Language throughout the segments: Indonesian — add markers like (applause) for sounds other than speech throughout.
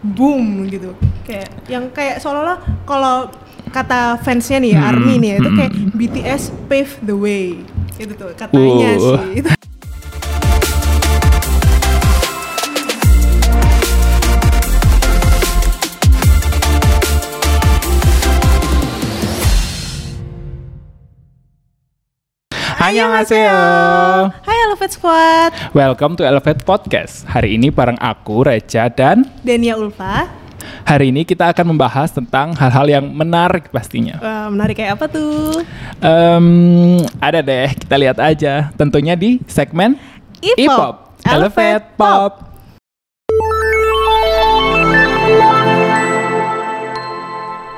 boom gitu kayak yang kayak seolah-olah kalau kata fansnya nih Hmm, army nih itu hmm. kayak BTS pave the way itu tuh katanya Uh. sih itu Annyeonghaseyo. Hai Elevate Squad Welcome to Elevate Podcast. Hari ini bareng aku Reja dan Dania Ulfa hari ini kita akan membahas tentang hal-hal yang menarik pastinya. Wah, menarik kayak apa tuh Em, ada deh, kita lihat aja. Tentunya di segmen E-pop, Elevate Pop.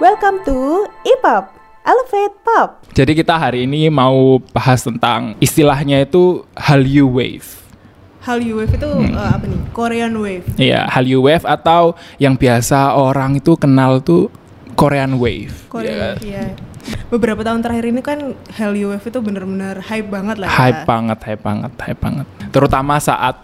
Welcome to E-pop Elevate Pop Jadi kita hari ini mau bahas tentang istilahnya itu Hallyu Wave. Hallyu Wave itu Hmm. eh, apa nih? Korean Wave Iya, Hallyu Wave atau yang biasa orang itu kenal tuh Korean Wave. Korea, Iya. iya. Beberapa tahun terakhir ini kan Hallyu Wave itu bener-bener hype banget lah ya. hype banget, hype banget, hype banget. Terutama saat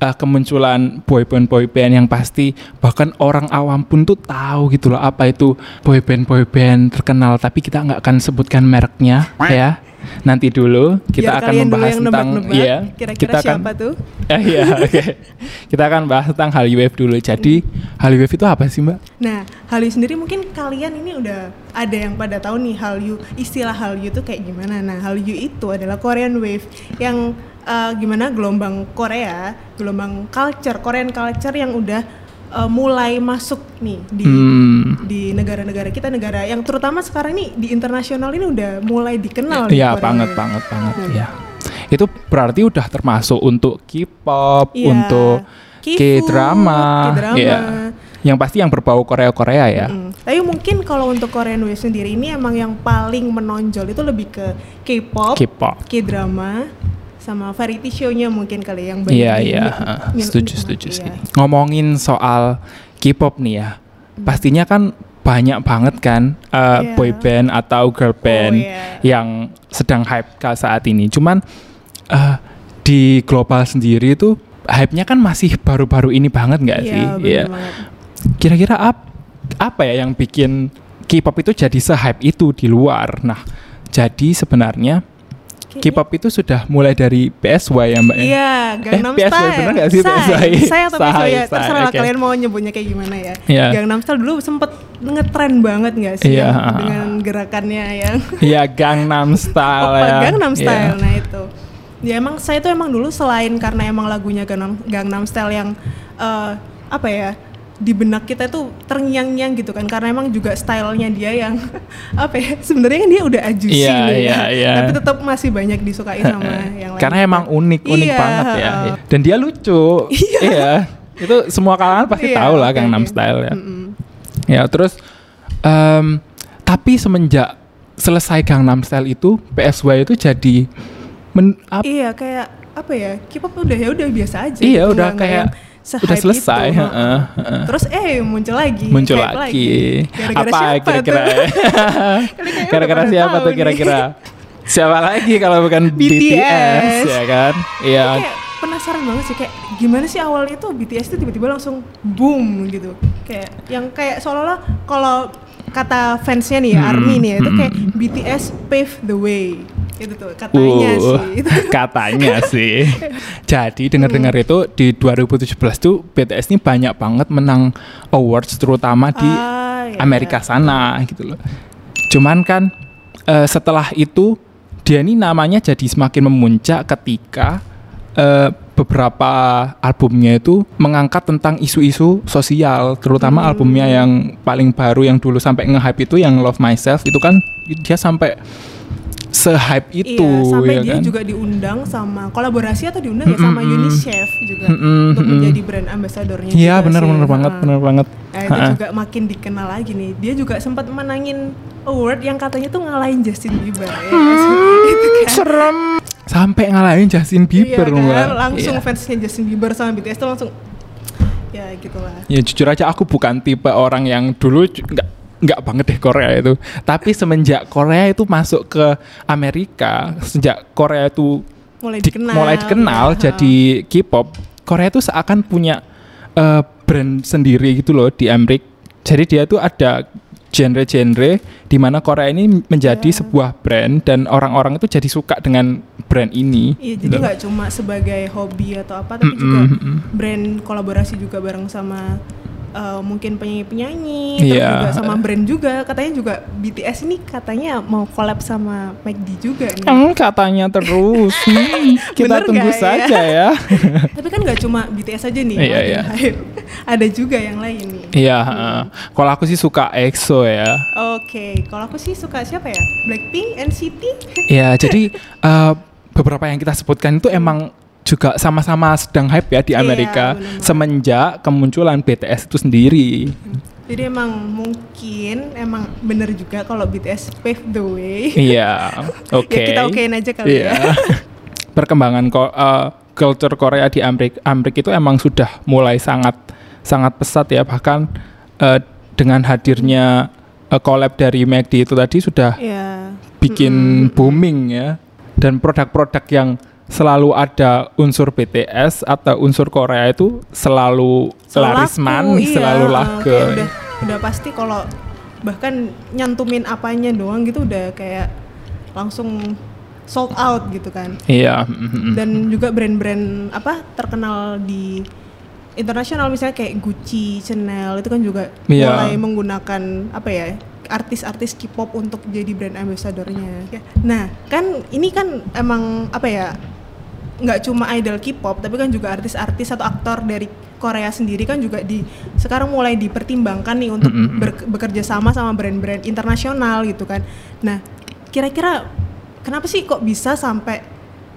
uh, kemunculan boyband boyband yang pasti bahkan orang awam pun tuh tahu gitu loh apa itu boyband boyband terkenal tapi kita nggak akan sebutkan mereknya ya. Nanti dulu kita Biar akan dulu membahas yang tentang nebak-nebak, iya, Kira-kira kita akan siapa tuh? (laughs) Eh, iya, oke. Kita akan bahas tentang Hallyu Wave dulu. Jadi Hallyu Wave itu apa sih, Mbak? Nah, Hallyu sendiri mungkin kalian ini udah ada yang pada tahu nih Hallyu, istilah Hallyu itu kayak gimana. Nah, Hallyu itu adalah Korean Wave yang eh, gimana gelombang Korea, gelombang culture, Korean culture yang udah eh, mulai masuk nih di Hmm. di negara-negara kita negara yang terutama sekarang ini di internasional ini udah mulai dikenal Iya, Korea. banget banget banget, Hmm. ya. Itu berarti udah termasuk untuk K-pop, Iya. untuk K-drama, K-drama. iya. Yang pasti yang berbau Korea-Korea ya. Mm. Tapi mungkin kalau untuk Korean Wave sendiri ini emang yang paling menonjol itu lebih ke K-pop, K-pop. K-drama, sama variety show-nya mungkin kali yang banyak Iya, iya. Setuju, setuju iya. sih. Ngomongin soal K-pop nih ya. Pastinya kan banyak banget kan uh, Iya. boy band atau girl band Oh, iya. yang sedang hype saat ini. Cuman uh, di global sendiri itu hype-nya kan masih baru-baru ini banget nggak Iya, sih? Iya. banget. Kira-kira ap- apa ya yang bikin K-pop itu jadi se-hype itu di luar? Nah, jadi sebenarnya K-pop itu sudah mulai dari PSY ya Mbak ya? Iya, Gangnam PSY Style. bener nggak sih Say. PSY? Saya atau PSY ya, terserah oke. kalian mau nyebutnya kayak gimana ya. Iya. Gangnam Style dulu sempet ngetren banget nggak sih yang ha. dengan gerakannya yang (laughs) Iya Gangnam Style ya. Gangnam Iya. Style. Nah itu. Ya emang saya tuh emang dulu selain karena emang lagunya Gangnam, Gangnam Style yang eh, apa ya di benak kita tuh terngiang-ngiang gitu kan karena emang juga stylenya dia yang (laughs) apa ya sebenarnya kan dia udah ajusi Iya, nih ya. iya, iya. tapi tetap masih banyak disukai sama yang lain Karena emang unik unik Iya, banget ya. Dan dia lucu. iya. Itu semua kalangan pasti Iya, tahu lah oke, Gangnam. Style ya. Mm-mm. Ya terus em, tapi semenjak selesai Gangnam Style itu PSY itu jadi men, iya kayak apa ya K-pop udah ya udah biasa aja Iya, gitu, udah kayak yang udah selesai, itu. heeh, heeh. terus eh muncul lagi muncul lagi. Gara-gara Apa kira-kira? Kira-kira siapa tuh kira-kira? (laughs) (laughs) (laughs) Siapa lagi kalau bukan BTS, BTS. ya kan? Iya. penasaran banget sih kayak gimana sih awalnya tuh BTS tuh tiba-tiba langsung boom gitu kayak yang kayak seolah-olah kalau kata fansnya nih ya Hmm, ARMY nih ya itu hmm, kayak hmm. BTS pave the way itu tuh katanya Uh, sih (laughs) (laughs) katanya sih. Jadi dengar-dengar Hmm. itu di 2017 tuh BTS ini banyak banget menang awards terutama di Ah, iya. Amerika sana gitu loh. Cuman kan eh, setelah itu dia ini namanya jadi semakin memuncak ketika eh, beberapa albumnya itu mengangkat tentang isu-isu sosial, terutama Hmm. albumnya yang paling baru yang dulu sampai nge-hype itu yang Love Myself itu kan dia sampai se-hype itu iya, sampai ya dia kan. juga diundang sama kolaborasi atau diundang ya sama. UNICEF juga Mm-mm, untuk mm-mm. menjadi brand ambassadornya Iya benar benar banget benar banget. Nah, itu Ha-ha. juga makin dikenal lagi nih. Dia juga sempat menangin award yang katanya tuh ngalahin Justin Bieber ya. (laughs) itu kan. Serem. Sampai ngalahin Justin Bieber iya, kan? langsung Iya. fansnya Justin Bieber sama BTS tuh langsung ya gitulah. Ya jujur aja aku bukan tipe orang yang dulu nggak nggak banget deh Korea itu. Tapi semenjak Korea itu masuk ke Amerika, sejak Korea itu Mulai di- dikenal. mulai dikenal ya. jadi K-pop, Korea itu seakan punya eh, brand sendiri gitu loh di Amerika. Jadi dia tuh ada genre-genre di mana Korea ini menjadi Ya. sebuah brand dan orang-orang itu jadi suka dengan brand ini. Iya, jadi gitu. nggak cuma sebagai hobi atau apa, tapi juga Mm-mm, mm-mm. brand kolaborasi juga bareng sama uh, mungkin penyanyi-penyanyi, terus Iya. juga sama brand juga. Katanya juga BTS ini katanya mau collab sama McD juga nih. Hmm, katanya terus. (laughs) Hmm, kita Bener tunggu ya? saja ya. (laughs) Tapi kan nggak cuma BTS aja nih, Iya, yang iya. hype. (laughs) Ada juga yang lain nih. Iya, heeh. kalau aku sih suka EXO ya. Oke, kalau aku sih suka siapa ya? Blackpink, NCT. Ya, jadi eh, beberapa yang kita sebutkan itu emang juga sama-sama sedang hype ya di Iya, Amerika benar-benar. semenjak kemunculan BTS itu sendiri. Jadi emang mungkin emang bener juga kalau BTS pave the way. Iya, (laughs) oke. Ya kita okein aja kali Iya. ya. (laughs) Perkembangan ko- eh, culture Korea di Amerika, Amerika itu emang sudah mulai sangat sangat pesat ya bahkan eh, dengan hadirnya eh, collab dari McD itu tadi sudah Iya. bikin booming ya dan produk-produk yang selalu ada unsur BTS atau unsur Korea itu selalu laris laku, manis, iya. selalu laku. Kayak udah udah pasti kalau bahkan nyantumin apanya doang gitu udah kayak langsung sold out gitu kan. Iya, mm-mm. Dan juga brand-brand apa terkenal di internasional misalnya kayak Gucci, Chanel itu kan juga Iya. mulai menggunakan apa ya artis-artis K-pop untuk jadi brand ambassadornya. Ya. Nah kan ini kan emang apa ya nggak cuma idol K-pop tapi kan juga artis-artis atau aktor dari Korea sendiri kan juga di sekarang mulai dipertimbangkan nih untuk ber- bekerja sama sama brand-brand internasional gitu kan. Nah kira-kira kenapa sih kok bisa sampai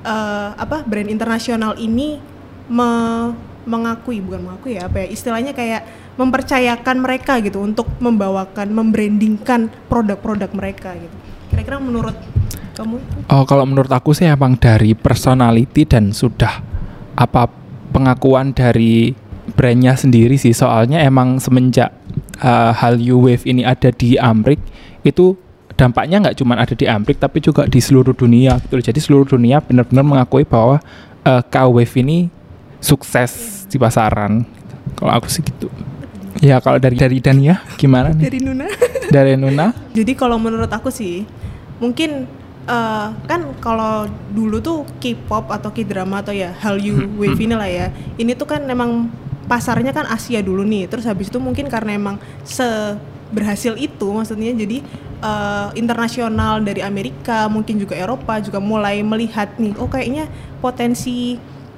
eh, apa brand internasional ini me- mengakui bukan mengakui ya apa ya istilahnya kayak mempercayakan mereka gitu untuk membawakan membrandingkan produk-produk mereka gitu. Kira-kira menurut kamu Oh, kalau menurut aku sih emang dari personality dan sudah apa pengakuan dari brandnya sendiri sih. Soalnya emang semenjak uh, Hallyu Wave ini ada di Amrik itu dampaknya nggak cuma ada di Amrik tapi juga di seluruh dunia gitu. Jadi seluruh dunia benar-benar mengakui bahwa uh, K Wave ini sukses di pasaran. Kalau aku sih gitu. Ya kalau dari dari Dania gimana nih? dari Nuna? (laughs) Dari Nuna? Jadi kalau menurut aku sih mungkin eh, kan kalau dulu tuh K-pop atau K-drama atau ya Hallyu Wave ini lah ya. Ini tuh kan memang pasarnya kan Asia dulu nih. Terus habis itu mungkin karena emang se berhasil itu maksudnya jadi eh, internasional dari Amerika mungkin juga Eropa juga mulai melihat nih oh kayaknya potensi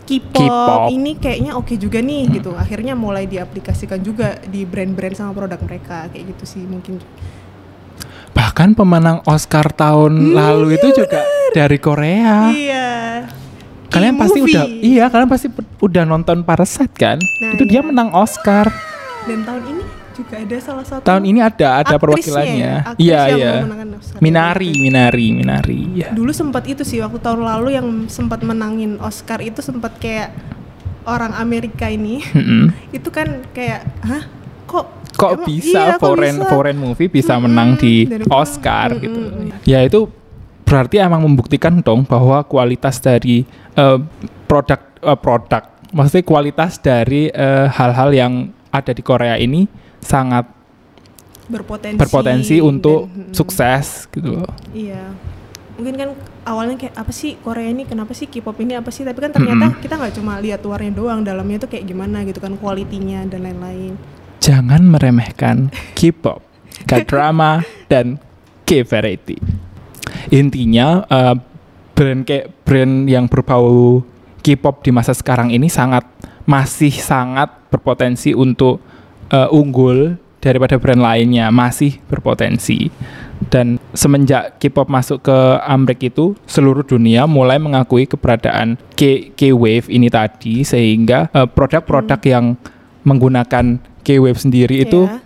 K-pop, K-pop. ini kayaknya oke juga nih gitu akhirnya mulai diaplikasikan juga di brand-brand sama produk mereka kayak gitu sih mungkin Bahkan pemenang Oscar tahun lalu itu juga dari Korea. Iya. Kalian K pasti movie. udah iya, kalian pasti udah nonton Parasite kan? Nah, itu dia iya. menang Oscar. Dan tahun ini juga ada salah satu Tahun ini ada ada perwakilannya. ya, Iya, iya. Minari, Minari, Minari. Ya. Dulu sempat itu sih waktu tahun lalu yang sempat menangin Oscar itu sempat kayak orang Amerika ini Mm-mm. (laughs) itu kan kayak hah kok Kok emang- bisa iya, kok foreign bisa?" foreign movie bisa Mm-mm, menang di dari Oscar Mm-mm. gitu. Ya itu berarti emang membuktikan dong bahwa kualitas dari eh, produk eh, produk maksudnya kualitas dari eh, hal-hal yang ada di Korea ini sangat berpotensi berpotensi untuk dan- mm, sukses gitu loh. Iya. Mungkin kan awalnya kayak apa sih Korea ini kenapa sih K-pop ini apa sih tapi kan ternyata Mm-mm. kita nggak cuma lihat luarnya doang dalamnya tuh kayak gimana gitu kan kualitinya dan lain-lain. Jangan meremehkan K-pop, K-drama, (laughs) dan K-variety. Intinya eh, brand kayak brand yang berbau K-pop di masa sekarang ini sangat masih sangat berpotensi untuk eh, unggul daripada brand lainnya, masih berpotensi. Dan semenjak K-pop masuk ke Amrik itu, seluruh dunia mulai mengakui keberadaan K K-wave ini tadi sehingga eh, produk-produk yang menggunakan K-wave sendiri itu Ya.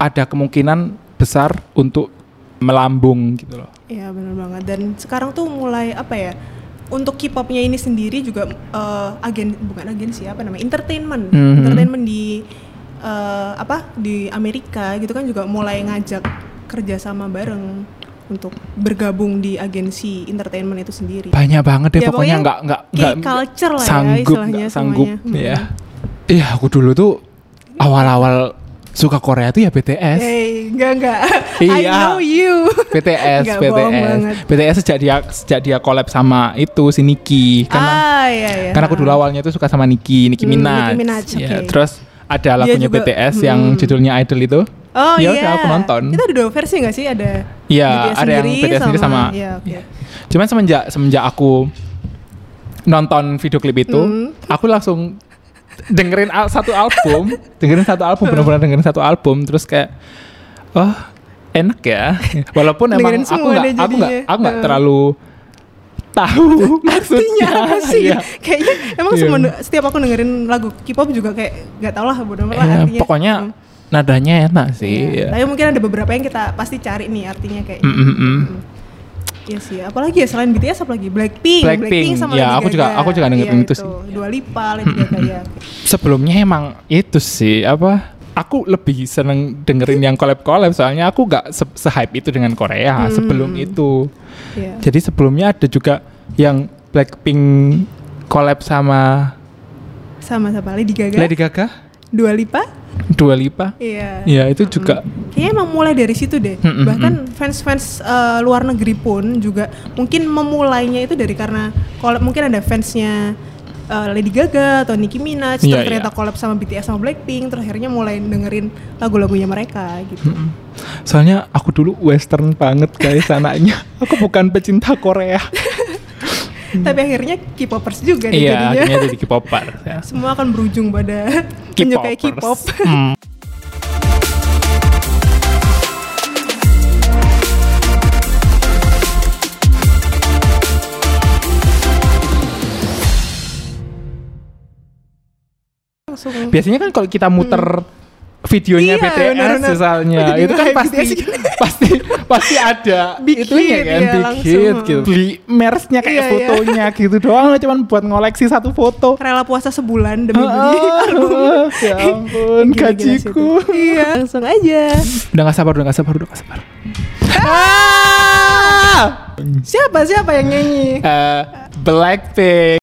ada kemungkinan besar untuk melambung gitu loh. Iya benar banget dan sekarang tuh mulai apa ya untuk K-popnya ini sendiri juga eh, agen bukan agensi apa namanya entertainment Mhm. entertainment di eh, apa di Amerika gitu kan juga mulai ngajak kerjasama bareng untuk bergabung di agensi entertainment itu sendiri. Banyak banget deh Ya, pokoknya nggak nggak nggak K-culture lah ya sanggup istilahnya nggak sanggup semuanya. ya. Hmm. Iya, aku dulu tuh awal-awal suka Korea tuh ya BTS. Hey, enggak enggak. I Iya. know you. BTS, Nggak bohong BTS. BTS sejak dia sejak dia collab sama itu si Nicki karena ah, iya, iya. karena aku dulu awalnya tuh suka sama Nicki, Nicki Hmm, Minaj. Nicki Minaj, Ya, oke. terus ada lagunya juga- BTS yang hmm. judulnya Idol itu. Oh Ya iya. udah, aku nonton. Itu ada dua versi nggak sih? Ada Iya, ada yang BTS sendiri sama. Iya, oke. Iya. Cuman semenjak semenjak aku nonton video klip itu, Hmm. aku langsung dengerin al- satu album, (laughs) dengerin satu album, benar-benar dengerin satu album, terus kayak, oh enak ya. (laughs) Walaupun emang Dengerin aku nggak, aku nggak, aku nggak terlalu tahu maksudnya. (laughs) Apa sih? Iya. Kayaknya emang Iya. semua setiap aku dengerin lagu K-pop juga kayak nggak tau lah bodo amat lah Eh, artinya. pokoknya Hmm. nadanya enak sih. Iya. ya. Tapi mungkin ada beberapa yang kita pasti cari nih artinya kayak. Mm, mm, mm. Iya sih. Apalagi ya selain BTS apalagi Blackpink. Blackpink, sama ya, Lady aku juga- aku juga dengerin Iya, itu sih. Dua Lipa, Lady Gaga ya. (laughs) sebelumnya emang itu sih apa aku lebih seneng dengerin yang collab-collab soalnya aku gak se, hype itu dengan Korea Hmm. sebelum itu Iya. jadi sebelumnya ada juga yang Blackpink collab sama Sama siapa? Lady Gaga. Lady Gaga Dua Lipa. Dua Lipa Iya. ya itu juga Kayaknya emang mulai dari situ deh. Hmm, hmm, Bahkan fans-fans eh, luar negeri pun juga mungkin memulainya itu dari karena collab mungkin ada fansnya eh, Lady Gaga atau Nicki Minaj Iya, terus ternyata iya. collab sama BTS sama Blackpink terus akhirnya mulai dengerin lagu-lagunya mereka gitu. Mm-mm. soalnya aku dulu western banget guys (laughs) anaknya aku bukan pecinta Korea (laughs) Tapi akhirnya K-popers juga nih iya jadinya. akhirnya jadi K-popper ya. (laughs) Semua akan berujung pada menyukai K-pop. K-popers. Biasanya kan kalau kita muter videonya Iya, BTS benar-benar. misalnya, Oh, jadi itu kan pasti BTS gitu. (laughs) pasti pasti ada Big itunya hit, kan iya, big langsung. hit gitu. Beli merch-nya kayak Iya, iya. fotonya gitu doang cuman buat ngoleksi satu foto. rela puasa sebulan demi beli Ah, album. ya (laughs) ampun Gila-gila gajiku. Iya, langsung aja. Udah gak sabar, udah gak sabar, udah gak sabar. Ah! Siapa siapa yang nyanyi? Eh, Blackpink